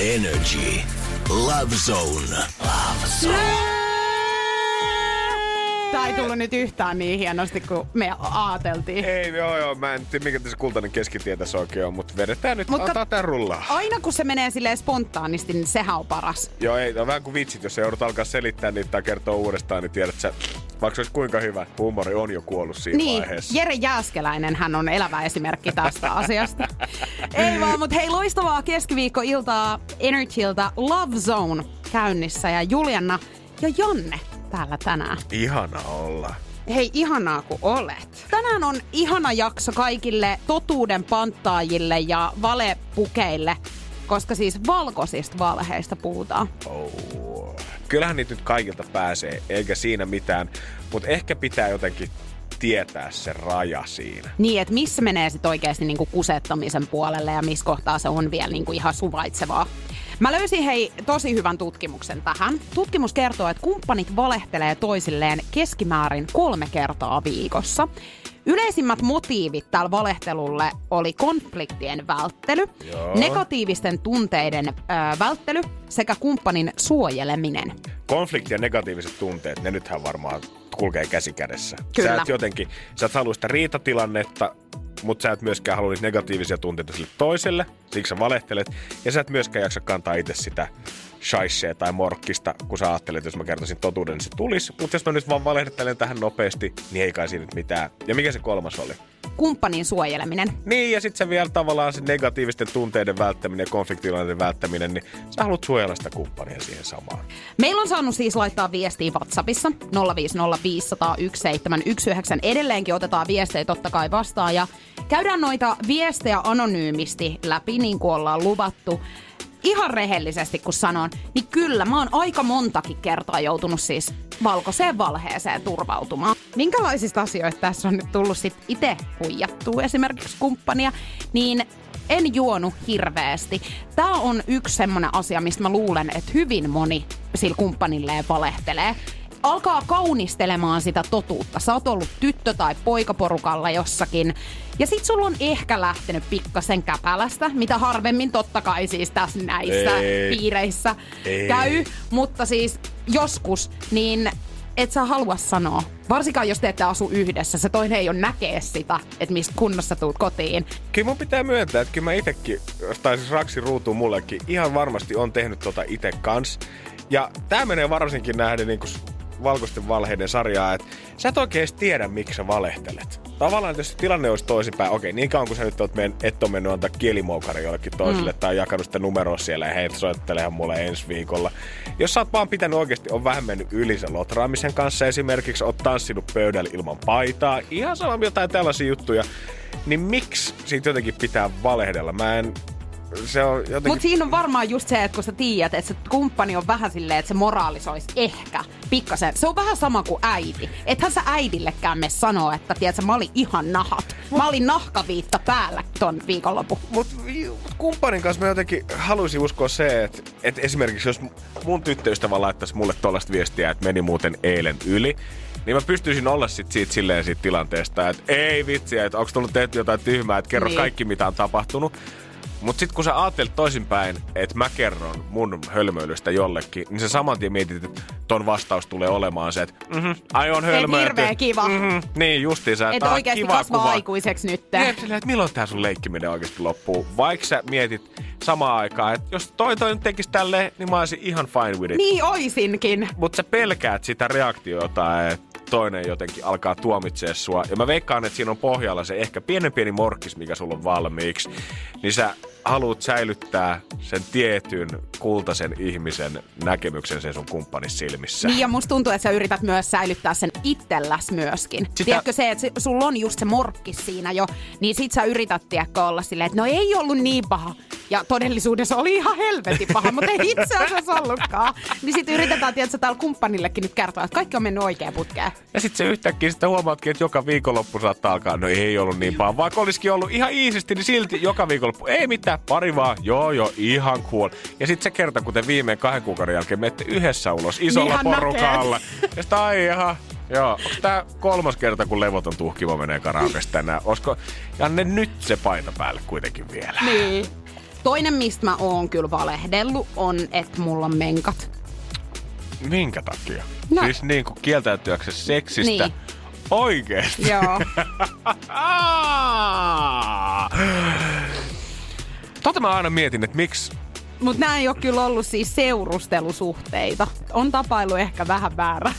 Energy. Love Zone. Love Zone. Tää ei tullut nyt yhtään niin hienosti kuin me ajateltiin. Ei, joo, joo, mä en tiedä mikä tässä kultainen keskitie tässä oikein on, mutta vedetään nyt, Mutta- antaa tää rullaa. Aina kun se menee silleen spontaanisti, niin sehän on paras. Joo, ei, on vähän kuin vitsit, jos sä joudut alkaa selittää niitä tai kertoa uudestaan, niin tiedät sä, vaikka olisi kuinka hyvä, huumori on jo kuollut siinä Niin, vaiheessa. Jere Jääskeläinen hän on elävä esimerkki tästä asiasta. Ei vaan, mutta hei, loistavaa keskiviikkoiltaa Energyltä Love Zone käynnissä ja Juliana ja Janne täällä tänään. Ihana olla. Hei, ihanaa kun olet. Tänään on ihana jakso kaikille totuuden panttaajille ja valepukeille, koska siis valkoisista valheista puhutaan. Oh. Kyllähän niitä nyt kaikilta pääsee, eikä siinä mitään, mutta ehkä pitää jotenkin tietää se raja siinä. Niin, että missä menee sitten oikeasti niinku kusettamisen puolelle ja missä kohtaa se on vielä niinku ihan suvaitsevaa. Mä löysin hei tosi hyvän tutkimuksen tähän. Tutkimus kertoo, että kumppanit valehtelee toisilleen keskimäärin kolme kertaa viikossa. Yleisimmät motiivit tällä valehtelulle oli konfliktien välttely, Joo. negatiivisten tunteiden ö, välttely sekä kumppanin suojeleminen. Konflikti ja negatiiviset tunteet, ne nythän varmaan kulkee käsi kädessä. Kyllä. Sä et jotenkin, sä et halua sitä riitatilannetta, mutta sä et myöskään halua niitä negatiivisia tunteita sille toiselle, siksi sä valehtelet. Ja sä et myöskään jaksa kantaa itse sitä shaishea tai morkkista, kun sä ajattelet, että jos mä kertoisin totuuden, niin se tulisi. Mutta jos mä nyt vaan valehtelen tähän nopeasti, niin ei kai siinä nyt mitään. Ja mikä se kolmas oli? Kumppanin suojeleminen. Niin, ja sitten se vielä tavallaan se negatiivisten tunteiden välttäminen ja konfliktilanteiden välttäminen, niin sä haluat suojella sitä kumppania siihen samaan. Meillä on saanut siis laittaa viestiä WhatsAppissa 050501719. Edelleenkin otetaan viestejä totta kai vastaan ja käydään noita viestejä anonyymisti läpi niin kuin ollaan luvattu. Ihan rehellisesti kun sanon, niin kyllä mä oon aika montakin kertaa joutunut siis valkoiseen valheeseen turvautumaan. Minkälaisista asioista tässä on nyt tullut sit itse huijattua esimerkiksi kumppania, niin en juonut hirveästi. Tämä on yksi semmonen asia, mistä mä luulen, että hyvin moni sillä kumppanilleen valehtelee. Alkaa kaunistelemaan sitä totuutta. Sä oot ollut tyttö- tai poikaporukalla jossakin. Ja sit sulla on ehkä lähtenyt pikkasen käpälästä, mitä harvemmin totta kai siis tässä näissä Ei. piireissä Ei. käy. Mutta siis joskus, niin et sä halua sanoa. Varsinkaan jos te ette asu yhdessä, se toinen ei ole näkee sitä, että mistä kunnossa tuut kotiin. Kyllä mun pitää myöntää, että kyllä mä itekin, tai siis raksi ruutuu mullekin, ihan varmasti on tehnyt tota ite kans. Ja tää menee varsinkin nähden niin kuin valkoisten valheiden sarjaa, että sä et oikein tiedä, miksi sä valehtelet. Tavallaan, jos tilanne olisi toisinpäin, okei, niin kauan kun sä nyt oot men, et ole mennyt antaa kielimoukari jollekin toiselle mm. tai jakanut sitä numeroa siellä ja hei, soittelehan mulle ensi viikolla. Jos sä oot vaan pitänyt oikeasti, on vähän mennyt yli sen lotraamisen kanssa esimerkiksi, oot tanssinut pöydällä ilman paitaa, ihan sama jotain tällaisia juttuja, niin miksi siitä jotenkin pitää valehdella? Mä en, se on jotenkin... Mutta siinä on varmaan just se, että kun sä tiedät, että se kumppani on vähän silleen, että se moraalisoisi ehkä pikkasen. Se on vähän sama kuin äiti. Ethän sä äidillekään me sanoa, että tiedätkö, mä olin ihan nahat. Mä olin nahkaviitta päällä ton viikonloppu. Mutta kumppanin kanssa mä jotenkin haluaisin uskoa se, että, että esimerkiksi jos mun tyttöystävä laittaisi mulle tollaista viestiä, että meni muuten eilen yli, niin mä pystyisin olla sit siitä silleen siitä tilanteesta, että ei vitsiä, että onko tullut tehty jotain tyhmää, että kerro niin. kaikki mitä on tapahtunut. Mutta sitten kun sä ajattelet toisinpäin, että mä kerron mun hölmöilystä jollekin, niin sä saman tien mietit, että ton vastaus tulee olemaan se, että mm-hmm, ai on hölmöilty. hirveä kiva. Mm-hmm, niin justiinsa, Että ah, oikeasti kiva kasvaa kuva. aikuiseksi nyt. Niin, että milloin tää sun leikkiminen oikeasti loppuu. Vaikka sä mietit samaan aikaan, että jos toi toi nyt tekisi tälleen, niin mä olisin ihan fine with it. Niin oisinkin. Mutta sä pelkäät sitä reaktiota, että toinen jotenkin alkaa tuomitsee sua. Ja mä veikkaan, että siinä on pohjalla se ehkä pienen pieni morkkis, mikä sulla on valmiiksi. Niin sä haluat säilyttää sen tietyn kultaisen ihmisen näkemyksen sen sun kumppanin silmissä. Niin ja musta tuntuu, että sä yrität myös säilyttää sen itselläs myöskin. Sitä... Tiedätkö se, että sulla on just se morkkis siinä jo, niin sit sä yrität tiedätkö, olla silleen, että no ei ollut niin paha. Ja todellisuudessa oli ihan helvetin paha, mutta ei itse asiassa ollutkaan. Niin sit yritetään, tiedätkö, täällä kumppanillekin nyt kertoa, että kaikki on mennyt oikein putkeen. Ja sitten se yhtäkkiä sitten huomaatkin, että joka viikonloppu saattaa alkaa, no ei ollut niin paha. Vaikka olisikin ollut ihan iisisti, niin silti joka viikonloppu, ei mitään, pari vaan, joo joo, ihan cool. Ja sitten se kerta, kun te viimein kahden kuukauden jälkeen menette yhdessä ulos isolla Niin hän porukalla. Ja ai jaha, Joo, onko tää kolmas kerta, kun levoton tuhkimo menee karaokesta tänään? Olisiko Janne nyt se paita päälle kuitenkin vielä? Niin. Toinen, mistä mä oon kyllä valehdellut, on, että mulla on menkat. Minkä takia? No. Siis niin kuin kieltäytyäksesi seksistä. Niin. Oikeesti? Joo. Tota mä aina mietin, että miksi Mutta nämä ei ole kyllä ollut siis seurustelusuhteita. On tapailu ehkä vähän väärä.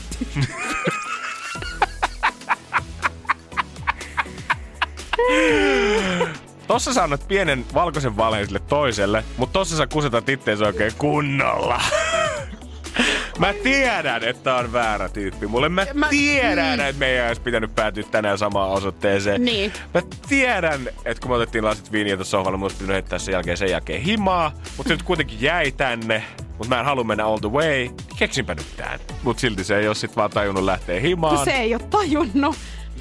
Tossa sä annat pienen valkoisen valheen sille toiselle, mutta tossa sä kusetat itteensä oikein kunnolla. Mä tiedän, että on väärä tyyppi. Mulle mä, Mä- tiedän, mm. että meidän olisi pitänyt päätyä tänään samaan osoitteeseen. Niin. Mä tiedän, että kun me otettiin lasit viiniä tuossa sohvalla, mun olisi pitänyt heittää sen jälkeen sen jälkeen himaa. Mutta se nyt kuitenkin jäi tänne. Mutta mä en halua mennä all the way. Keksinpä nyt tän. Mut silti se ei ole sit vaan tajunnut lähteä himaan. Se ei ole tajunnut.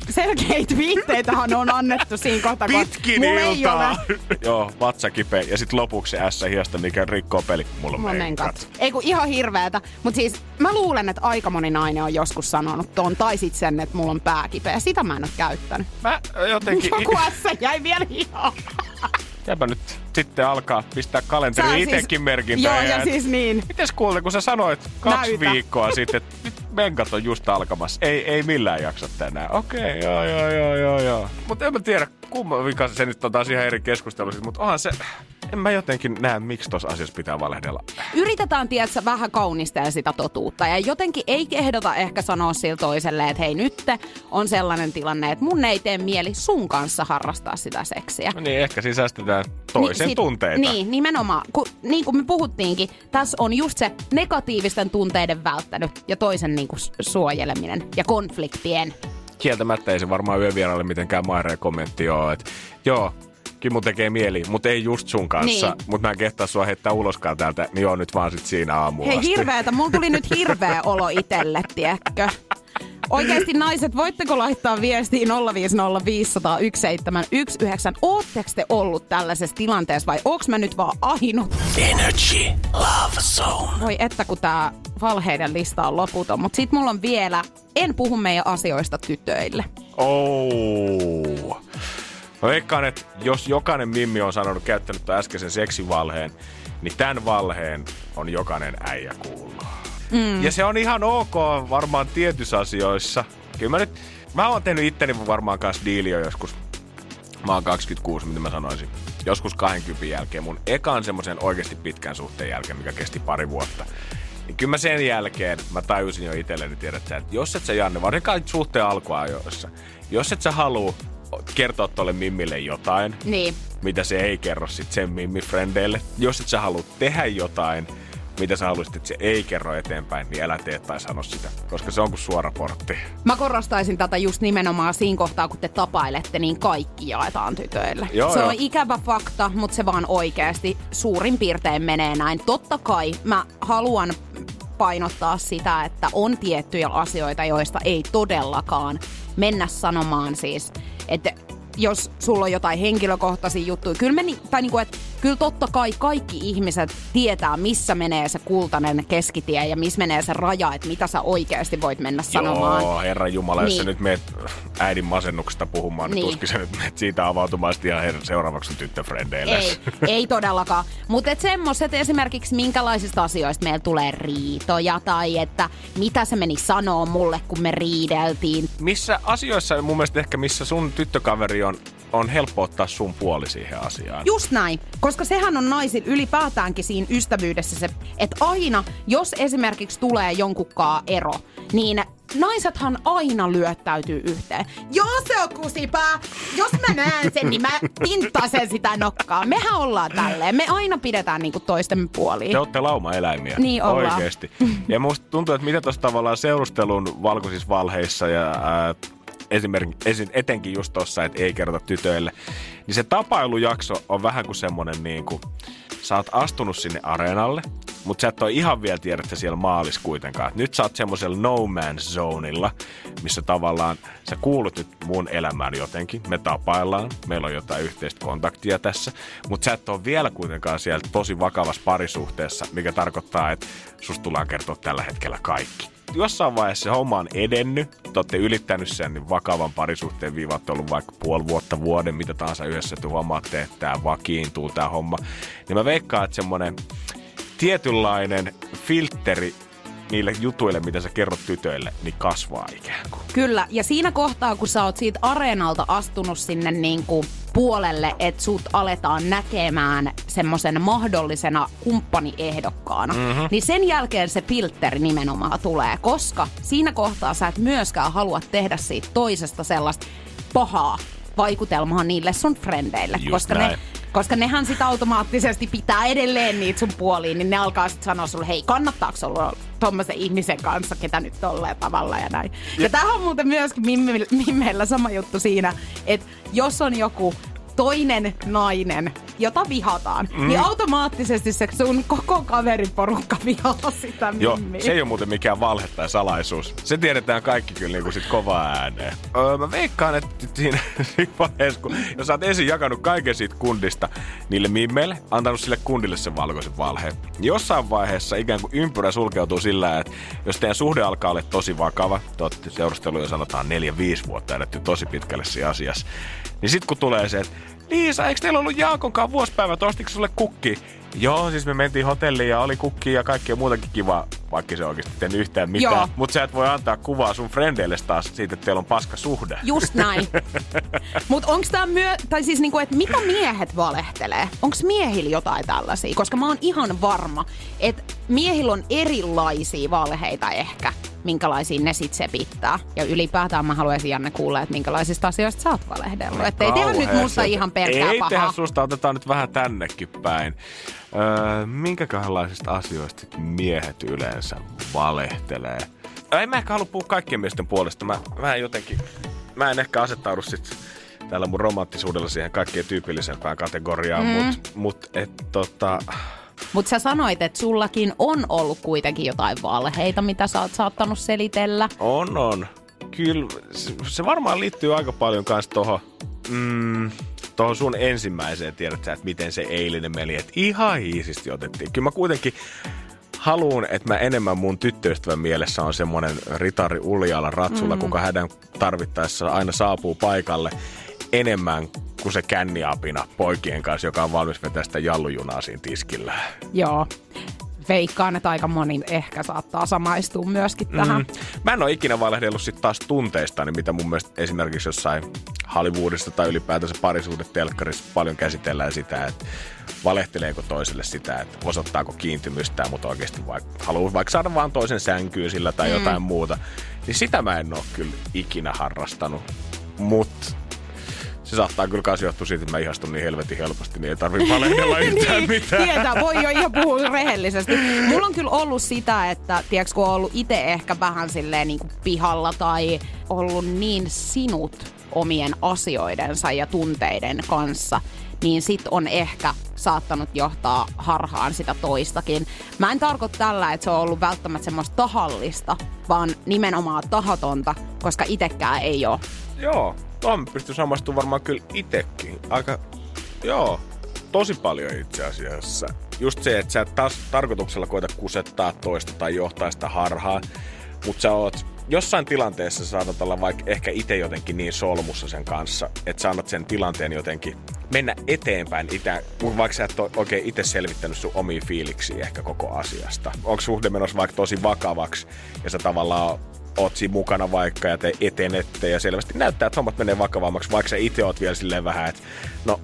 Selkeitä viitteitähän on annettu siinä kohtaa, kun Pitkin mulla ei iltaa. ole Joo, vatsa kipeä. Ja sitten lopuksi se S-hiasta, mikä rikkoo peli. Mulla on Mulla menkat. Ei kun ihan hirveetä. Mutta siis mä luulen, että aika moni nainen on joskus sanonut ton. Tai sit sen, että mulla on pää kipeä. Sitä mä en ole käyttänyt. Mä jotenkin... Joku S jäi vielä ihan. Jäpä nyt sitten alkaa pistää kalenteri Sä itekin merkintää. Joo, ja siis niin. Mites kuulee, kun sä sanoit kaksi Näytä. viikkoa sitten, että nyt menkat on just alkamassa. Ei, ei millään jaksa tänään. Okei, okay, joo, joo, joo, joo, joo. Mutta en mä tiedä, kumman vika se nyt on taas ihan eri keskustelu. Mutta onhan se... En mä jotenkin näe, miksi tuossa asiassa pitää valehdella. Yritetään, tiedätkö, vähän kaunistaa sitä totuutta. Ja jotenkin ei ehdota ehkä sanoa sille toiselle, että hei nyt on sellainen tilanne, että mun ei tee mieli sun kanssa harrastaa sitä seksiä. No niin, ehkä sisäistetään toisen Niin, sit- tunteita. Niin, nimenomaan. Ku, niin kuin me puhuttiinkin, tässä on just se negatiivisten tunteiden välttänyt ja toisen niin kuin, suojeleminen ja konfliktien. kieltämättä ei se varmaan yövieraalle mitenkään maireen kommentti ole, että joo, Kimmu tekee mieli, mutta ei just sun kanssa. Niin. Mutta mä en kehtaa sua heittää uloskaan täältä, niin joo nyt vaan sit siinä aamuun Hei asti. hirveetä, mulla tuli nyt hirveä olo itelle, tiedätkö? Oikeasti naiset, voitteko laittaa viestiin 050501719? Ootteko te ollut tällaisessa tilanteessa vai onks mä nyt vaan ainut? Energy Love Zone. Voi että kun tää valheiden lista on loputon, mutta sit mulla on vielä, en puhu meidän asioista tytöille. Oh. Mä veikkaan, että jos jokainen mimmi on sanonut käyttänyt tämän äskeisen seksivalheen, niin tämän valheen on jokainen äijä kuullut. Mm. Ja se on ihan ok varmaan tietyissä asioissa. Kyllä mä nyt, mä oon tehnyt itteni varmaan kanssa diiliä joskus. Mä oon 26, mitä mä sanoisin. Joskus 20 jälkeen mun ekan semmoisen oikeasti pitkän suhteen jälkeen, mikä kesti pari vuotta. Niin kyllä mä sen jälkeen, mä tajusin jo itselleni, tiedät sä, että jos et sä Janne, varsinkaan suhteen alkuajoissa, jos et sä halua kertoa tolle mimmille jotain, Niin. mitä se ei kerro sit sen mimmifrendeille. Jos et sä halua tehdä jotain, mitä sä haluaisit, että se ei kerro eteenpäin, niin älä tee tai sano sitä, koska se on kuin suora portti. Mä korostaisin tätä just nimenomaan siinä kohtaa, kun te tapailette, niin kaikki jaetaan tytöille. Joo, se joo. on ikävä fakta, mutta se vaan oikeasti suurin piirtein menee näin. Totta kai mä haluan painottaa sitä, että on tiettyjä asioita, joista ei todellakaan mennä sanomaan siis, että jos sulla on jotain henkilökohtaisia juttuja, kyllä, me, ni- tai niinku, että kyllä totta kai kaikki ihmiset tietää, missä menee se kultainen keskitie ja missä menee se raja, että mitä sä oikeasti voit mennä sanomaan. Joo, herra Jumala, jos sä Niin. nyt meet äidin masennuksesta puhumaan, niin, Niin. tuskin sä nyt meet siitä avautumaan sitten ihan her- seuraavaksi tyttöfrendeille. Ei, ei todellakaan. Mutta semmoiset esimerkiksi, minkälaisista asioista meillä tulee riitoja tai että mitä se meni sanoa mulle, kun me riideltiin. Missä asioissa mun mielestä ehkä, missä sun tyttökaveri on, on helppo ottaa sun puoli siihen asiaan. Just näin, koska sehän on naisilla ylipäätäänkin siinä ystävyydessä se, että aina, jos esimerkiksi tulee jonkunkaan ero, niin naisethan aina lyöttäytyy yhteen. Joo, se on kusipää. Jos mä näen sen, niin mä tinttasen sitä nokkaa. Mehän ollaan tälleen. Me aina pidetään niinku toistemme puoliin. Te olette laumaeläimiä. Niin ollaan. Oikeesti. Ja musta tuntuu, että mitä tuossa tavallaan seurustelun valkoisissa valheissa ja ää, esimerkiksi esi- etenkin just tossa, että ei kerrota tytöille, niin se tapailujakso on vähän kuin semmonen niin kuin, sä oot astunut sinne areenalle, mutta sä et ole ihan vielä tiedä, että siellä maalis kuitenkaan. Et nyt sä oot semmoisella no man's zoneilla, missä tavallaan sä kuulut nyt mun elämään jotenkin. Me tapaillaan, meillä on jotain yhteistä kontaktia tässä, mutta sä et ole vielä kuitenkaan siellä tosi vakavassa parisuhteessa, mikä tarkoittaa, että susta tullaan kertoa tällä hetkellä kaikki. Jossain vaiheessa se homma on edennyt, te olette ylittänyt sen niin vakavan parisuhteen viivat ollut vaikka puoli vuotta, vuoden, mitä tahansa yhdessä, että huomaatte, että tämä vakiintuu tämä homma, niin mä veikkaan, että semmoinen tietynlainen filteri niille jutuille, mitä sä kerrot tytöille, niin kasvaa ikään kuin. Kyllä, ja siinä kohtaa, kun sä oot siitä areenalta astunut sinne niin kuin puolelle, että sut aletaan näkemään semmoisen mahdollisena kumppaniehdokkaana, mm-hmm. niin sen jälkeen se filteri nimenomaan tulee, koska siinä kohtaa sä et myöskään halua tehdä siitä toisesta sellaista pahaa vaikutelmaa niille sun frendeille, Just koska näin. ne koska nehän sit automaattisesti pitää edelleen niitä sun puoliin, niin ne alkaa sit sanoa sulle, hei, kannattaako olla tommosen ihmisen kanssa, ketä nyt tolleen tavalla ja näin. Ja, ja tämähän on muuten myöskin mimme- mimmeillä sama juttu siinä, että jos on joku toinen nainen, jota vihataan, mm. niin automaattisesti se sun koko kaveriporukka vihaa sitä Joo, mimmiä. se ei ole muuten mikään valhe tai salaisuus. Se tiedetään kaikki kyllä niin kuin sit kovaa ääneen. Öö, mä veikkaan, että siinä, siinä vaiheessa, kun jos sä oot ensin jakanut kaiken siitä kundista niille mimmeille, antanut sille kundille sen valkoisen valheen, niin jossain vaiheessa ikään kuin ympyrä sulkeutuu sillä, että jos teidän suhde alkaa olla tosi vakava, te olette seurusteluja sanotaan 4-5 vuotta edetty tosi pitkälle siinä asiassa, niin sitten kun tulee se, että Liisa, eikö teillä ollut Jaakonkaan vuosipäivät, ostiko sulle kukki? Joo, siis me mentiin hotelliin ja oli kukki ja kaikkea muutakin kivaa, vaikka se oikeasti tehnyt yhtään Joo. mitään. Mutta sä et voi antaa kuvaa sun frendeille taas siitä, että teillä on paska suhde. Just näin. Mutta onko tämä myö... Tai siis niinku, että mitä miehet valehtelee? Onko miehillä jotain tällaisia? Koska mä oon ihan varma, että miehillä on erilaisia valheita ehkä, minkälaisia ne sit sepittää. Ja ylipäätään mä haluaisin Janne kuulla, että minkälaisista asioista sä oot valehdellut. Että ei tehdä nyt musta ihan pelkkää Ei pahaa. tehdä susta, otetaan nyt vähän tännekin päin. Öö, minkälaisista asioista miehet yleensä valehtelee? En mä ehkä halua puhua kaikkien miesten puolesta. Mä, mä en jotenkin, mä en ehkä asettaudu sit tällä mun romanttisuudella siihen kaikkein tyypillisempään kategoriaan, mm. mut, mut et tota... Mutta sä sanoit, että sullakin on ollut kuitenkin jotain valheita, mitä sä oot saattanut selitellä. On, on. Kyllä, se, varmaan liittyy aika paljon kans tohon, mm, tohon sun ensimmäiseen, tiedät sä, että miten se eilinen meni, että ihan hiisisti otettiin. Kyllä mä kuitenkin haluun, että mä enemmän mun tyttöystävän mielessä on semmonen ritari uljalla ratsulla, mm. kuka hädän tarvittaessa aina saapuu paikalle enemmän kuin se känniapina poikien kanssa, joka on valmis vetää sitä jallujunaa siinä tiskillä. Joo. Veikkaan, että aika moni ehkä saattaa samaistua myöskin tähän. Mm. Mä en ole ikinä valehdellut sit taas tunteistani, mitä mun mielestä esimerkiksi jossain Hollywoodissa tai ylipäätänsä parisuudetelkkarissa paljon käsitellään sitä, että valehteleeko toiselle sitä, että osoittaako kiintymystään, mutta oikeasti vaikka, haluaa vaikka saada vaan toisen sänkyyn sillä tai mm. jotain muuta. Niin sitä mä en ole kyllä ikinä harrastanut. Mutta se saattaa kyllä myös johtua siitä, että mä ihastun niin helvetin helposti, niin ei tarvi valehdella yhtään mitään. Tietää, voi jo ihan puhua rehellisesti. Mulla on kyllä ollut sitä, että tiedätkö, kun on ollut itse ehkä vähän silleen niin kuin pihalla tai ollut niin sinut omien asioidensa ja tunteiden kanssa, niin sit on ehkä saattanut johtaa harhaan sitä toistakin. Mä en tarkoita tällä, että se on ollut välttämättä semmoista tahallista, vaan nimenomaan tahatonta, koska itekään ei ole. Joo, tuohon pystyy samastumaan varmaan kyllä itekin. Aika, joo, tosi paljon itse asiassa. Just se, että sä et taas tarkoituksella koeta kusettaa toista tai johtaa sitä harhaan, mutta sä oot jossain tilanteessa saatat olla vaikka ehkä itse jotenkin niin solmussa sen kanssa, että sä annat sen tilanteen jotenkin mennä eteenpäin, itä, vaikka sä et ole oikein itse selvittänyt sun omia fiiliksiä ehkä koko asiasta. Onko suhde menossa vaikka tosi vakavaksi ja sä tavallaan oot siinä mukana vaikka ja te etenette ja selvästi näyttää, että hommat menee vakavammaksi, vaikka sä itse oot vielä silleen vähän, että no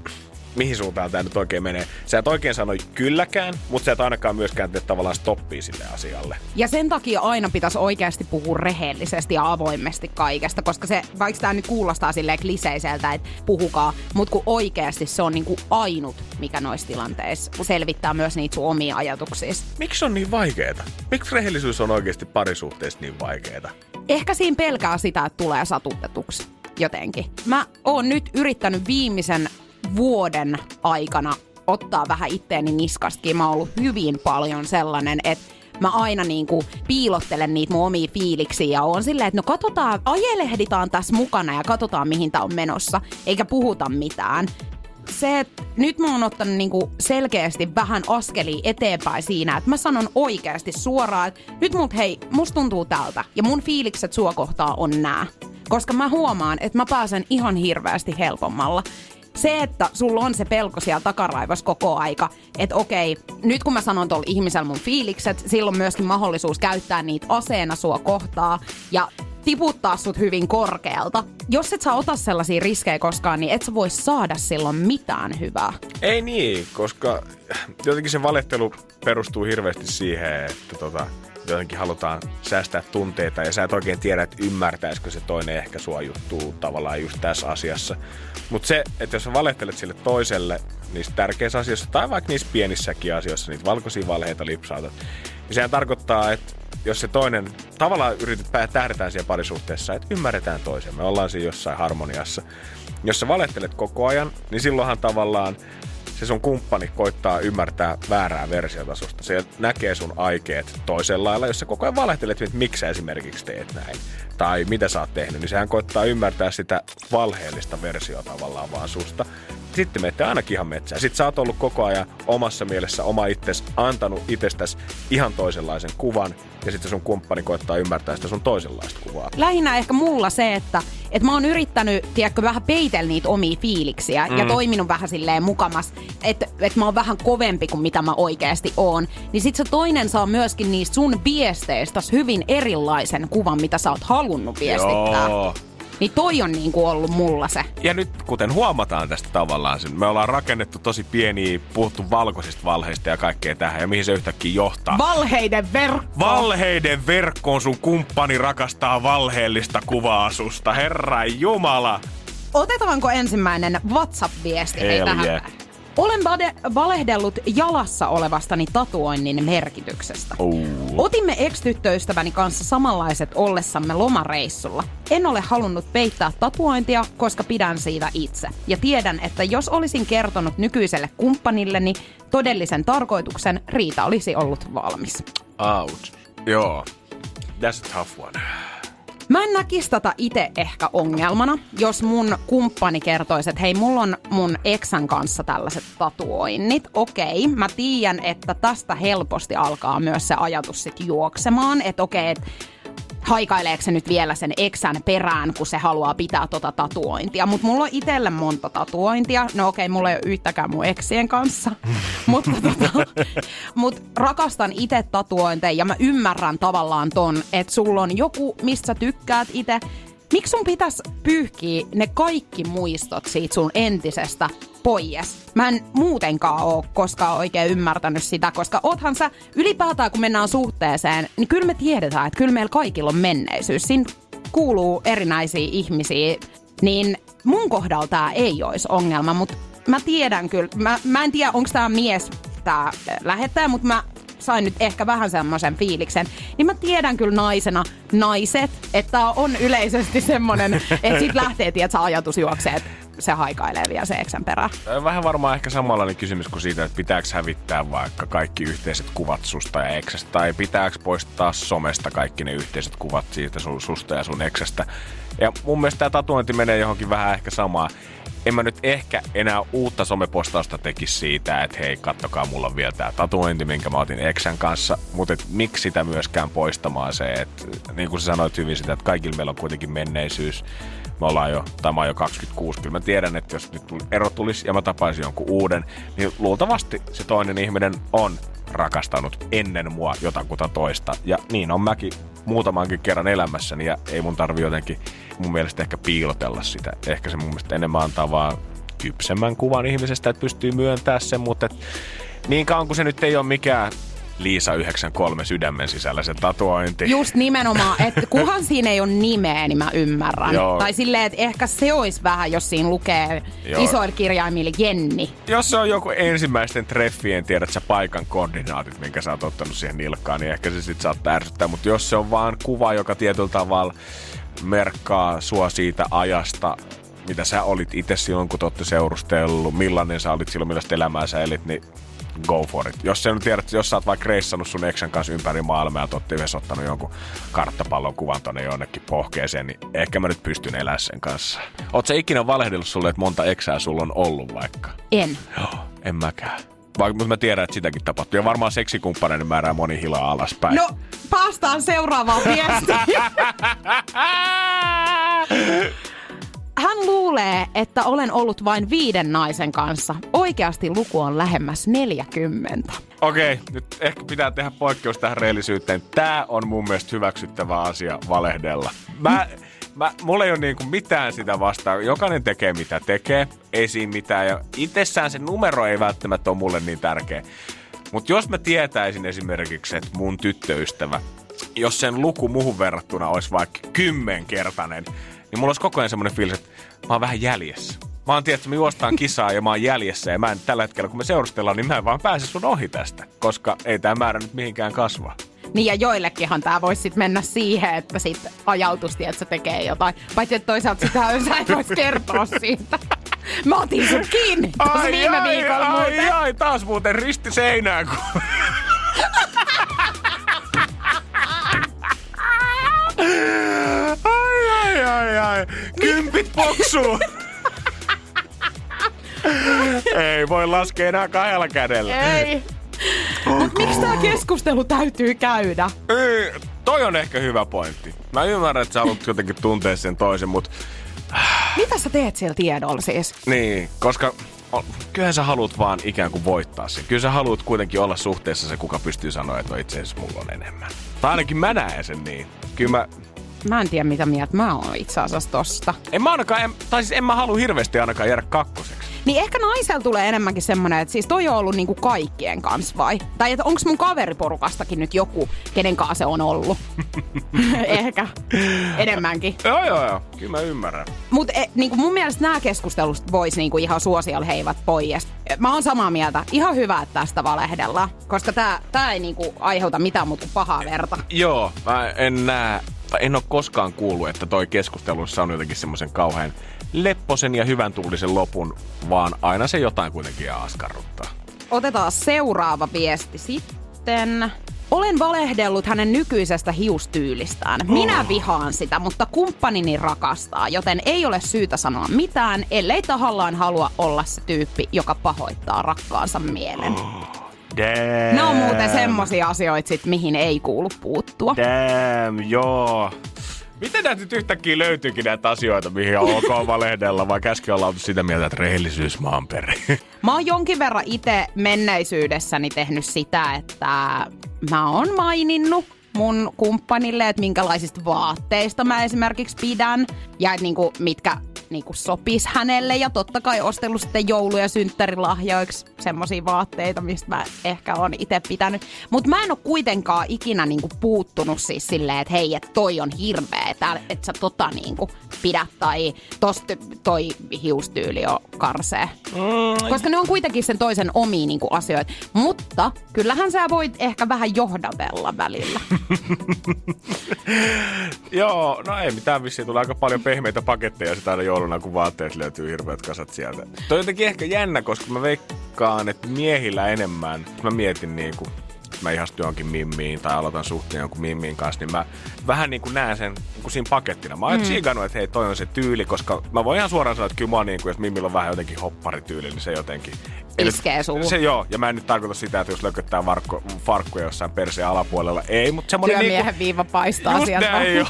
mihin suuntaan tämä nyt oikein menee. Sä et oikein sano kylläkään, mutta sä et ainakaan myöskään tee tavallaan stoppia sille asialle. Ja sen takia aina pitäisi oikeasti puhua rehellisesti ja avoimesti kaikesta, koska se, vaikka tämä nyt kuulostaa silleen kliseiseltä, että puhukaa, mutta kun oikeasti se on niinku ainut, mikä noissa tilanteissa selvittää myös niitä sun omia ajatuksia. Miksi on niin vaikeeta? Miksi rehellisyys on oikeasti parisuhteessa niin vaikeeta? Ehkä siinä pelkää sitä, että tulee satutetuksi jotenkin. Mä oon nyt yrittänyt viimeisen vuoden aikana ottaa vähän itteeni niskastakin. Mä oon ollut hyvin paljon sellainen, että mä aina niinku piilottelen niitä mun omia fiiliksiä ja on silleen, että no katsotaan, ajelehditaan tässä mukana ja katsotaan mihin tää on menossa, eikä puhuta mitään. se, että nyt mä oon ottanut niinku selkeästi vähän askeli eteenpäin siinä, että mä sanon oikeasti suoraan, että nyt mut hei, musta tuntuu tältä ja mun fiilikset sua kohtaa on nää. Koska mä huomaan, että mä pääsen ihan hirveästi helpommalla se, että sulla on se pelko siellä takaraivassa koko aika, että okei, nyt kun mä sanon tuolla ihmisellä mun fiilikset, silloin myöskin mahdollisuus käyttää niitä aseena sua kohtaa ja tiputtaa sut hyvin korkealta. Jos et sä ota sellaisia riskejä koskaan, niin et sä voi saada silloin mitään hyvää. Ei niin, koska jotenkin se valettelu perustuu hirveästi siihen, että tota, jotenkin halutaan säästää tunteita ja sä et oikein tiedä, että ymmärtäisikö se toinen ehkä sua juttuu tavallaan just tässä asiassa. Mutta se, että jos sä valehtelet sille toiselle niissä tärkeissä asioissa tai vaikka niissä pienissäkin asioissa, niitä valkoisia valheita lipsautat, niin sehän tarkoittaa, että jos se toinen, tavallaan yritet tähdetään siellä parisuhteessa, että ymmärretään toisen, me ollaan siinä jossain harmoniassa. Jos sä valehtelet koko ajan, niin silloinhan tavallaan se sun kumppani koittaa ymmärtää väärää versiota susta. Se näkee sun aikeet toisella lailla, jos sä koko ajan valehtelet, että miksi sä esimerkiksi teet näin. Tai mitä sä oot tehnyt, niin sehän koittaa ymmärtää sitä valheellista versiota tavallaan vaan susta. Sitten menette ainakin ihan metsään. Sitten sä oot ollut koko ajan omassa mielessä oma itses, antanut itsestäsi ihan toisenlaisen kuvan, ja sitten sun kumppani koittaa ymmärtää sitä sun toisenlaista kuvaa. Lähinnä ehkä mulla se, että et mä oon yrittänyt, tiedätkö, vähän peitellä niitä omia fiiliksiä mm. ja toiminut vähän silleen mukamas, että et mä oon vähän kovempi kuin mitä mä oikeasti oon. Niin sit se toinen saa myöskin niistä sun viesteistä hyvin erilaisen kuvan, mitä sä oot halunnut viestittää. Joo. Niin toi on niinku ollut mulla se. Ja nyt kuten huomataan tästä tavallaan, me ollaan rakennettu tosi pieniä, puhuttu valkoisista valheista ja kaikkea tähän. Ja mihin se yhtäkkiä johtaa? Valheiden verkko. Valheiden verkkoon sun kumppani rakastaa valheellista kuvaa susta. Herra Jumala. Otetaanko ensimmäinen WhatsApp-viesti Hell tähän? Yeah. Olen vade- valehdellut jalassa olevastani tatuoinnin merkityksestä. Oh. Otimme ex-tyttöystäväni kanssa samanlaiset ollessamme lomareissulla. En ole halunnut peittää tatuointia, koska pidän siitä itse. Ja tiedän, että jos olisin kertonut nykyiselle kumppanilleni todellisen tarkoituksen, Riita olisi ollut valmis. Out. Joo. That's a tough one. Mä en näkisi tätä itse ehkä ongelmana, jos mun kumppani kertoisi, että hei, mulla on mun eksän kanssa tällaiset tatuoinnit. Okei, mä tiedän, että tästä helposti alkaa myös se ajatus sit juoksemaan, että okei, että haikaileeko se nyt vielä sen eksän perään, kun se haluaa pitää tota tatuointia. Mutta mulla on itselle monta tatuointia. No okei, okay, mulla ei ole yhtäkään mun eksien kanssa. mutta tota, mut rakastan itse tatuointeja ja mä ymmärrän tavallaan ton, että sulla on joku, mistä tykkäät itse Miksi sun pitäisi pyyhkiä ne kaikki muistot siitä sun entisestä pois? Mä en muutenkaan oo koskaan oikein ymmärtänyt sitä, koska oothan sä ylipäätään kun mennään suhteeseen, niin kyllä me tiedetään, että kyllä meillä kaikilla on menneisyys. Siinä kuuluu erinäisiä ihmisiä, niin mun kohdalla tää ei olisi ongelma, mutta mä tiedän kyllä, mä, mä en tiedä onko tämä mies tämä lähettäjä, mutta mä sain nyt ehkä vähän semmoisen fiiliksen, niin mä tiedän kyllä naisena naiset, että on yleisesti semmoinen, että sit lähtee, tiedät, ajatus juoksee, että se haikailee vielä se eksän perään. Vähän varmaan ehkä samanlainen kysymys kuin siitä, että pitääkö hävittää vaikka kaikki yhteiset kuvat susta ja eksästä, tai pitääkö poistaa somesta kaikki ne yhteiset kuvat siitä sun, susta ja sun eksästä. Ja mun mielestä tämä tatuointi menee johonkin vähän ehkä samaan en mä nyt ehkä enää uutta somepostausta tekisi siitä, että hei, kattokaa, mulla on vielä tää tatuointi, minkä mä otin Eksän kanssa, mutta et, miksi sitä myöskään poistamaan se, että niin kuin sä sanoit hyvin sitä, että kaikilla meillä on kuitenkin menneisyys, me ollaan jo, tai mä oon jo 26, kyllä mä tiedän, että jos nyt ero tulisi ja mä tapaisin jonkun uuden, niin luultavasti se toinen ihminen on rakastanut ennen mua jotakuta toista. Ja niin on mäkin muutamankin kerran elämässäni ja ei mun tarvi jotenkin mun mielestä ehkä piilotella sitä. Ehkä se mun mielestä enemmän antaa vaan kypsemmän kuvan ihmisestä, että pystyy myöntämään sen, mutta et niin kauan kuin se nyt ei ole mikään Liisa 93 sydämen sisällä se tatuointi. Just nimenomaan, että kuhan siinä ei ole nimeä, niin mä ymmärrän. Joo. Tai silleen, että ehkä se olisi vähän, jos siinä lukee Joo. isoilla kirjaimilla Jenni. Jos se on joku ensimmäisten treffien, tiedät sä paikan koordinaatit, minkä sä oot ottanut siihen nilkkaan, niin ehkä se sit saattaa ärsyttää. Mutta jos se on vaan kuva, joka tietyllä tavalla merkkaa sua siitä ajasta, mitä sä olit itse silloin, kun te seurustellut, millainen sä olit silloin, millaista elämää sä elit, niin go for it. Jos sä nyt tiedät, jos sä oot vaikka reissannut sun eksän kanssa ympäri maailmaa ja te yhdessä ottanut jonkun karttapallon kuvan tonne jonnekin pohkeeseen, niin ehkä mä nyt pystyn elämään sen kanssa. Oot sä ikinä valehdellut sulle, että monta eksää sulla on ollut vaikka? En. Joo, en mäkään. Vaikka mä tiedän, että sitäkin tapahtuu. Ja varmaan seksikumppaneiden määrää moni hilaa alaspäin. No, päästään seuraavaan viestiin. Hän luulee, että olen ollut vain viiden naisen kanssa. Oikeasti luku on lähemmäs 40. Okei, okay, nyt ehkä pitää tehdä poikkeus tähän rehellisyyteen. Tää on mun mielestä hyväksyttävä asia valehdella. Mä, mä, mulla ei ole niinku mitään sitä vastaan. Jokainen tekee mitä tekee, ei siinä mitään. Ja itsessään se numero ei välttämättä ole mulle niin tärkeä. Mutta jos mä tietäisin esimerkiksi, että mun tyttöystävä, jos sen luku muuhun verrattuna olisi vaikka kymmenkertainen, niin mulla olisi koko ajan semmoinen fiilis, että mä oon vähän jäljessä. Mä oon että me juostaan kisaa ja mä oon jäljessä ja mä en tällä hetkellä, kun me seurustellaan, niin mä en vaan pääse sun ohi tästä, koska ei tämä määrä nyt mihinkään kasva. Niin ja joillekinhan tämä voisi sitten mennä siihen, että sitten ajautusti, että se tekee jotain. Paitsi että toisaalta sitä sä et voisi kertoa siitä. Mä otin sun kiinni tuossa viime ai, viikolla ai, muuten. ai, taas muuten risti seinään. Kun... ai, ai, ai, ai. Kympit poksuu. Ei voi laskea enää kahdella kädellä. Ei. Mut miksi tää keskustelu täytyy käydä? Ei, toi on ehkä hyvä pointti. Mä ymmärrän, että sä haluat jotenkin tuntea sen toisen, mutta Mitä sä teet siellä tiedolla siis? niin, koska kyllähän sä haluat vaan ikään kuin voittaa sen. Kyllä sä haluat kuitenkin olla suhteessa se, kuka pystyy sanoa, että no itse asiassa mulla on enemmän. Tai ainakin mä näen sen niin. Kyllä mä, Mä en tiedä mitä mieltä mä oon itse asiassa tosta. en mä ainakaan, en, tai siis en mä halua hirveästi ainakaan jäädä kakkoseksi. Niin ehkä naisella tulee enemmänkin semmonen, että siis toi on ollut niinku kaikkien kanssa vai? Tai että onks mun kaveriporukastakin nyt joku, kenen kanssa se on ollut? ehkä enemmänkin. Joo, joo, joo. Kyllä mä ymmärrän. Mutta e, niinku mun mielestä nämä keskustelut vois niinku ihan suosiolla heivät pois. Mä oon samaa mieltä. Ihan hyvä, että tästä valehdellaan. Koska tää, tää ei niinku aiheuta mitään muuta kuin pahaa verta. Joo, mä en näe, tai en ole koskaan kuullut, että toi keskustelussa on jotenkin semmoisen kauhean lepposen ja hyvän tuulisen lopun, vaan aina se jotain kuitenkin askarruttaa. Otetaan seuraava viesti sitten. Olen valehdellut hänen nykyisestä hiustyylistään. Minä vihaan sitä, mutta kumppanini rakastaa, joten ei ole syytä sanoa mitään, ellei tahallaan halua olla se tyyppi, joka pahoittaa rakkaansa mielen. Damn. Ne on muuten semmosia asioita, sit, mihin ei kuulu puuttua. Damn, joo. Miten näitä nyt yhtäkkiä löytyykin näitä asioita, mihin on ok valehdella, vai käsken olla sitä mieltä, että rehellisyys maan perin? Mä oon jonkin verran itse menneisyydessäni tehnyt sitä, että mä oon maininnut mun kumppanille, että minkälaisista vaatteista mä esimerkiksi pidän ja että niinku, mitkä niinku sopis hänelle ja totta kai ostellut sitten joulu- ja synttärilahjoiksi semmosia vaatteita, mistä mä ehkä on itse pitänyt. Mutta mä en oo kuitenkaan ikinä niinku puuttunut siis silleen, että hei, että toi on hirveä, että sä tota niinku pidät tai tosta toi hiustyyli on karsee. Koska ne on kuitenkin sen toisen omia niinku asioita. Mutta kyllähän sä voit ehkä vähän johdatella välillä. Joo, no ei mitään vissiin. Tulee aika paljon pehmeitä paketteja sitä aina jouluna, kun vaatteet löytyy hirveät kasat sieltä. Toi on jotenkin ehkä jännä, koska mä veikkaan, että miehillä enemmän, mä mietin niinku, mä ihastun jonkin mimmiin tai aloitan suhteen jonkun mimmiin kanssa, niin mä vähän niin kuin näen sen niin kuin siinä pakettina. Mä oon mm. siikannut, että hei, toi on se tyyli, koska mä voin ihan suoraan sanoa, että kyllä mä niin kuin, jos mimmillä on vähän jotenkin hopparityyli, niin se jotenkin... Iskee suuhun. Se joo, ja mä en nyt tarkoita sitä, että jos lököttää varkko, farkkuja jossain perseen alapuolella. Ei, mutta semmoinen Työmiehen niinku, viiva paistaa Just sieltä. näin, joo.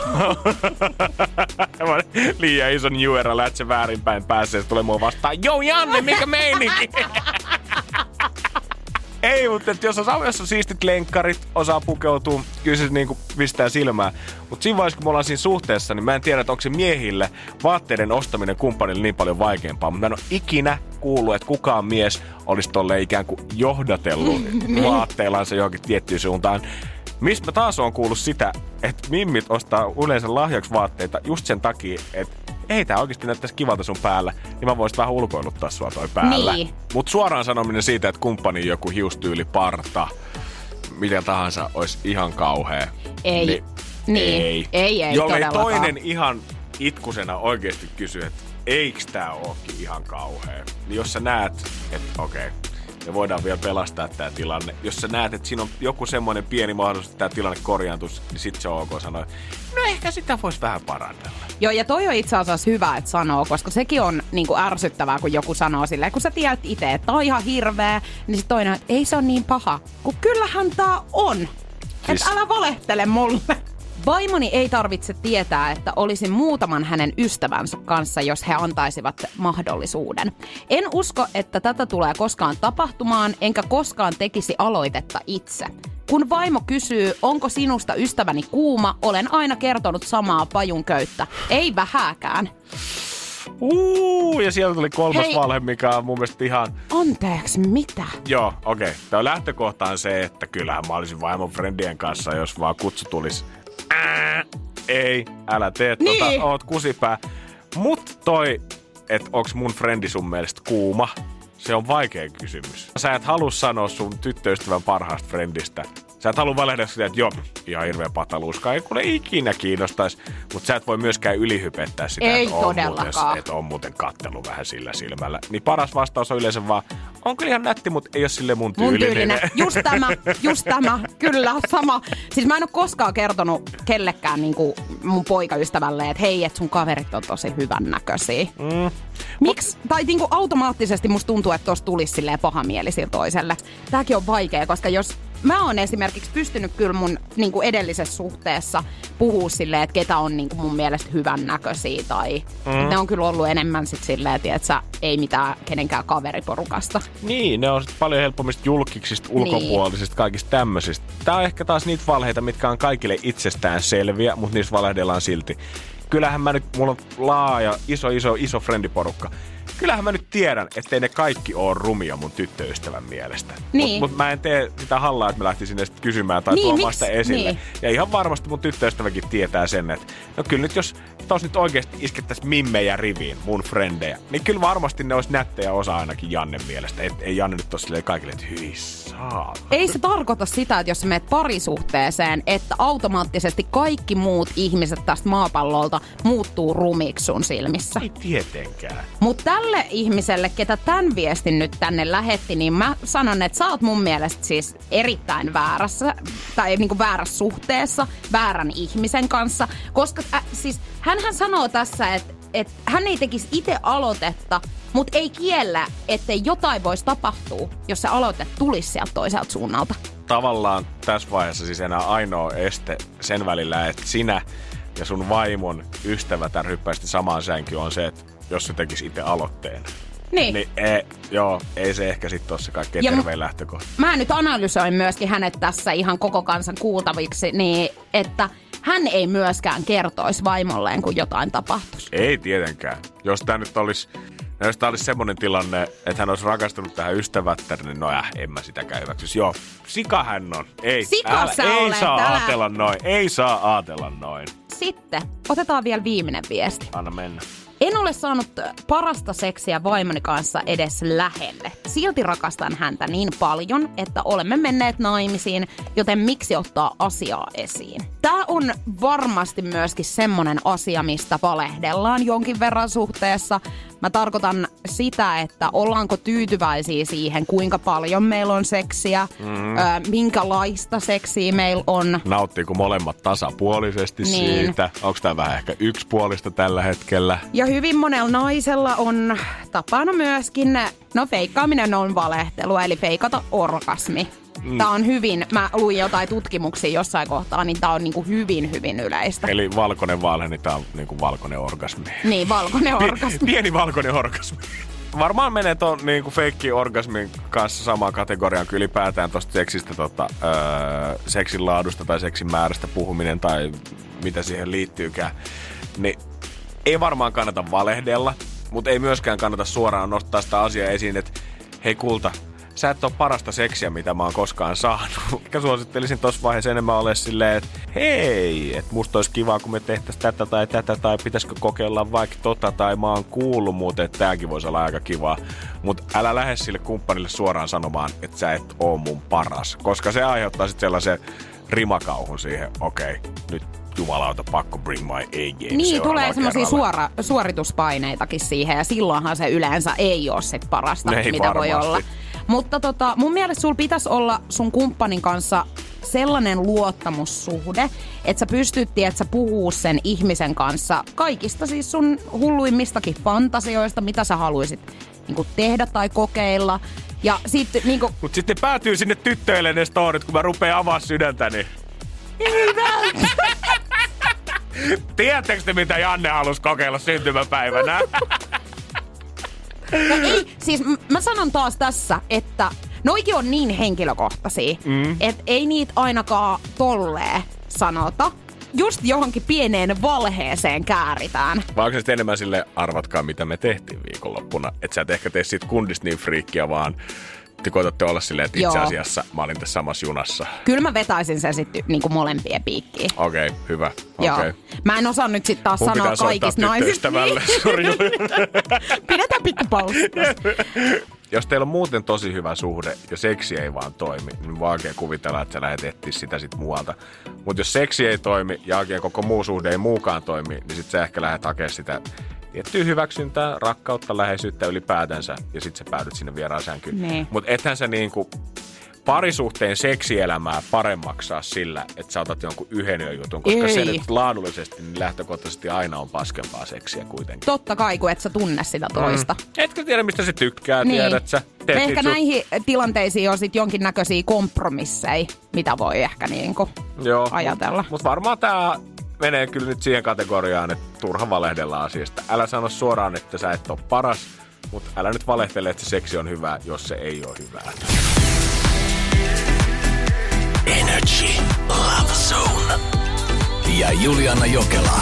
Liian ison juera lätsä väärinpäin päässä ja se tulee mua vastaan. Joo Janne, mikä meininki? Ei, mutta et jos, on, jos on siistit lenkkarit, osaa pukeutua, kyllä se niinku pistää silmään. Mutta siinä vaiheessa, kun me ollaan siinä suhteessa, niin mä en tiedä, että onko se miehille vaatteiden ostaminen kumppanille niin paljon vaikeampaa. Mutta mä en ole ikinä kuullut, että kukaan mies olisi tolle ikään kuin johdatellut vaatteillansa johonkin tiettyyn suuntaan. Mistä mä taas on kuullut sitä, että mimmit ostaa yleensä lahjaksi vaatteita just sen takia, että ei tää oikeasti näyttäisi kivalta sun päällä, niin mä voisin vähän ulkoiluttaa sua toi päällä. Niin. Mut suoraan sanominen siitä, että kumppani joku hiustyyli parta, mitä tahansa, olisi ihan kauhea. Ei. Niin, Niin. ei. Ei, ei Jollei toinen ihan itkusena oikeasti kysy, että eiks tää ookin ihan kauhea. Niin jos sä näet, että okei, me voidaan vielä pelastaa tämä tilanne. Jos sä näet, että siinä on joku semmoinen pieni mahdollisuus, että tämä tilanne korjaantuisi, niin sit se on ok sanoa, no ehkä sitä voisi vähän parannella. Joo, ja toi on itse asiassa hyvä, että sanoo, koska sekin on niin kuin ärsyttävää, kun joku sanoo silleen, kun sä tiedät itse, että on ihan hirveä, niin sit toinen, että ei se ole niin paha. Kun kyllähän tää on. Siis... Että älä valehtele mulle. Vaimoni ei tarvitse tietää, että olisin muutaman hänen ystävänsä kanssa, jos he antaisivat mahdollisuuden. En usko, että tätä tulee koskaan tapahtumaan, enkä koskaan tekisi aloitetta itse. Kun vaimo kysyy, onko sinusta ystäväni kuuma, olen aina kertonut samaa pajun köyttä. Ei vähääkään. Uuu, ja sieltä tuli kolmas Hei. valhe, mikä on mun mielestä ihan... Anteeksi, mitä? Joo, okei. Okay. Tämä lähtökohta on se, että kyllähän mä olisin vaimon friendien kanssa, jos vaan kutsu tulisi. Ää, ei, älä tee Niin. tota, oot kusipää. Mut toi, että onks mun frendi sun mielestä kuuma, se on vaikea kysymys. Sä et halua sanoa sun tyttöystävän parhaasta friendistä. Sä et halua valehdella sitä, että joo, ihan hirveä pataluuska, ei kuule ikinä kiinnostaisi. Mutta sä et voi myöskään ylihypettää sitä, Ei että, on muuten, että on muuten kattelu vähän sillä silmällä. Niin paras vastaus on yleensä vaan, on kyllä ihan nätti, mutta ei ole sille mun Mun tyylinen. tyylinen. Just tämä, just tämä. Kyllä, sama. Siis mä en ole koskaan kertonut kellekään niin kuin mun poikaystävälle, että hei, että sun kaverit on tosi hyvän näköisiä. Mm. Miksi? Tai niin kuin automaattisesti musta tuntuu, että tossa tulisi silleen paha mieli sille toiselle. Tääkin on vaikea, koska jos mä oon esimerkiksi pystynyt kyllä mun niin kuin edellisessä suhteessa puhua silleen, että ketä on niin kuin mun mielestä hyvän näköisiä tai mm. ne on kyllä ollut enemmän sit silleen, että sä, ei mitään kenenkään kaveriporukasta. Niin, ne on sit paljon helpommista julkiksista, Niin. ulkopuolisista, kaikista tämmöisistä. Tää on ehkä taas niitä valheita, mitkä on kaikille itsestään selviä, mutta niistä valehdellaan silti. Kyllähän mä nyt, mulla on laaja, iso, iso, iso frendiporukka. Kyllähän mä nyt tiedän, ettei ne kaikki oo rumia mun tyttöystävän mielestä. Niin. Mutta mut mä en tee sitä hallaa, että mä lähtisin edes kysymään tai Niin, tuomaan sitä esille. Niin. Ja ihan varmasti mun tyttöystäväkin tietää sen, että no kyllä nyt jos tos nyt oikeasti iskettäisiin mimmejä riviin, mun frendejä, niin kyllä varmasti ne olisi nättejä osa ainakin Jannen mielestä. Et, ei Janne nyt ole kaikille, että hyi saa. Ei se tarkoita sitä, että jos sä menet parisuhteeseen, että automaattisesti kaikki muut ihmiset tästä maapallolta muuttuu rumiksi sun silmissä. Ei tietenkään. Mutta tälle ihmiselle, ketä tämän viestin nyt tänne lähetti, niin mä sanon, että sä oot mun mielestä siis erittäin väärässä, tai niinku väärässä suhteessa, väärän ihmisen kanssa. Koska äh, siis hänhän sanoo tässä, että et hän ei tekisi itse aloitetta, mutta ei kiellä, ettei jotain voisi tapahtua, jos se aloite tulisi sieltä toiselta suunnalta. Tavallaan tässä vaiheessa siis enää ainoa este sen välillä, että sinä ja sun vaimon ystävätär hyppäisitte samaan sänkyyn on se, että jos se tekisi itse aloitteen. Niin. Niin ei, joo, ei se ehkä sitten ole se kaikkein Ja tervein lähtökohta. mä nyt analysoin myöskin hänet tässä ihan koko kansan kuultaviksi, niin että hän ei myöskään kertoisi vaimolleen, kun jotain tapahtuisi. Ei tietenkään. Jos tämä nyt olisi, no jos tämä olisi semmoinen tilanne, että hän olisi rakastunut tähän ystävättären, niin no äh, en mä sitäkään hyväksyisi. Joo, sika hän on. Ei, Sika sä ei olet, saa älä- ajatella noin. Ei saa ajatella noin. Sitten otetaan vielä viimeinen viesti. Anna mennä. En ole saanut parasta seksiä vaimoni kanssa edes lähelle. Silti rakastan häntä niin paljon, että olemme menneet naimisiin, joten miksi ottaa asiaa esiin? Tämä on varmasti myöskin semmonen asia, mistä valehdellaan jonkin verran suhteessa. Mä tarkoitan sitä, että ollaanko tyytyväisiä siihen, kuinka paljon meillä on seksiä, mm. ö, minkälaista seksiä meillä on. Nauttiiko molemmat tasapuolisesti Niin. siitä? Onko tämä vähän ehkä yksipuolista tällä hetkellä? Ja hyvin monella naisella on tapana myöskin, no feikkaaminen on valehtelu, eli feikata orgasmi. Mm. Tämä on hyvin, mä luin jotain tutkimuksia jossain kohtaa, niin tämä on niinku hyvin, hyvin yleistä. Eli valkoinen valhe, niin tämä on niinku valkoinen orgasmi. Niin, valkoinen orgasmi. Pieni valkoinen orgasmi. Varmaan menee tuon niinku feikki orgasmin kanssa samaan kategoriaan kuin ylipäätään tuosta seksistä, tota, öö, seksin laadusta tai seksin määrästä puhuminen tai mitä siihen liittyykään. Niin ei varmaan kannata valehdella, mutta ei myöskään kannata suoraan nostaa sitä asiaa esiin, että hei kulta, sä et ole parasta seksiä, mitä mä oon koskaan saanut. Ehkä suosittelisin tuossa vaiheessa enemmän ole silleen, että hei, että musta olisi kiva, kun me tehtäisiin tätä tai tätä, tai pitäisikö kokeilla vaikka tota, tai mä oon kuullut muuten, että tääkin voisi olla aika kiva. Mutta älä lähde sille kumppanille suoraan sanomaan, että sä et oo mun paras, koska se aiheuttaa sitten sellaisen rimakauhun siihen, okei, okay, nyt jumalauta pakko bring my A-game Niin, tulee semmoisia suora, suorituspaineitakin siihen, ja silloinhan se yleensä ei ole sit parasta, Ei mitä voi varmasti. olla. Mutta tota, mun mielestä sulla pitäisi olla sun kumppanin kanssa sellainen luottamussuhde, että sä pystyt, että sä puhuu sen ihmisen kanssa kaikista siis sun hulluimmistakin fantasioista, mitä sä haluaisit niin tehdä tai kokeilla. Ja sitten niinku... Mut sitten päätyy sinne tyttöille ne storit, kun mä rupean avaa sydäntäni. Ei Tiedättekö te, mitä Janne halusi kokeilla syntymäpäivänä? No ei, siis mä sanon taas tässä, että noikin on niin henkilökohtaisia, mm. että ei niitä ainakaan tolleen sanota. Just johonkin pieneen valheeseen kääritään. Vai onko se enemmän sille arvatkaa, mitä me tehtiin viikonloppuna? Että sä et ehkä tee siitä kundista niin friikkiä, vaan te koetatte olla silleen, että itse asiassa mä olin tässä samassa junassa. Kyllä mä vetäisin sen sitten niinku molempien piikkiin. Okei, okay, hyvä. Joo. Okay. Mä en osaa nyt sitten taas Mun sanoa kaikista naisista. Niin. Pidetään pikkupaus. Jos teillä on muuten tosi hyvä suhde ja seksi ei vaan toimi, niin vaikea kuvitella, että sä lähdet etsiä sitä sit muualta. Mutta jos seksi ei toimi ja oikein koko muu suhde ei muukaan toimi, niin sit sä ehkä lähdet hakemaan sitä tiettyä hyväksyntää, rakkautta, läheisyyttä ylipäätänsä ja sitten sä päädyt sinne vieraan sänkyyn. Niin. Mutta ethän sä niinku parisuhteen seksielämää paremmaksi saa sillä, että sä otat jonkun yhden jutun, koska Ei. se nyt laadullisesti niin lähtökohtaisesti aina on paskempaa seksiä kuitenkin. Totta kai, kun et sä tunne sitä toista. Mm. Etkö tiedä, mistä se tykkää, niin. tiedät sä. Ehkä sun... näihin tilanteisiin on sit jonkinnäköisiä kompromisseja, mitä voi ehkä niinku Joo, ajatella. Mutta mut varmaan tämä menee kyllä nyt siihen kategoriaan, että turha valehdella asiasta. Älä sano suoraan, että sä et ole paras, mutta älä nyt valehtele, että se seksi on hyvää, jos se ei ole hyvää. Energy Love Zone. Ja Juliana Jokela.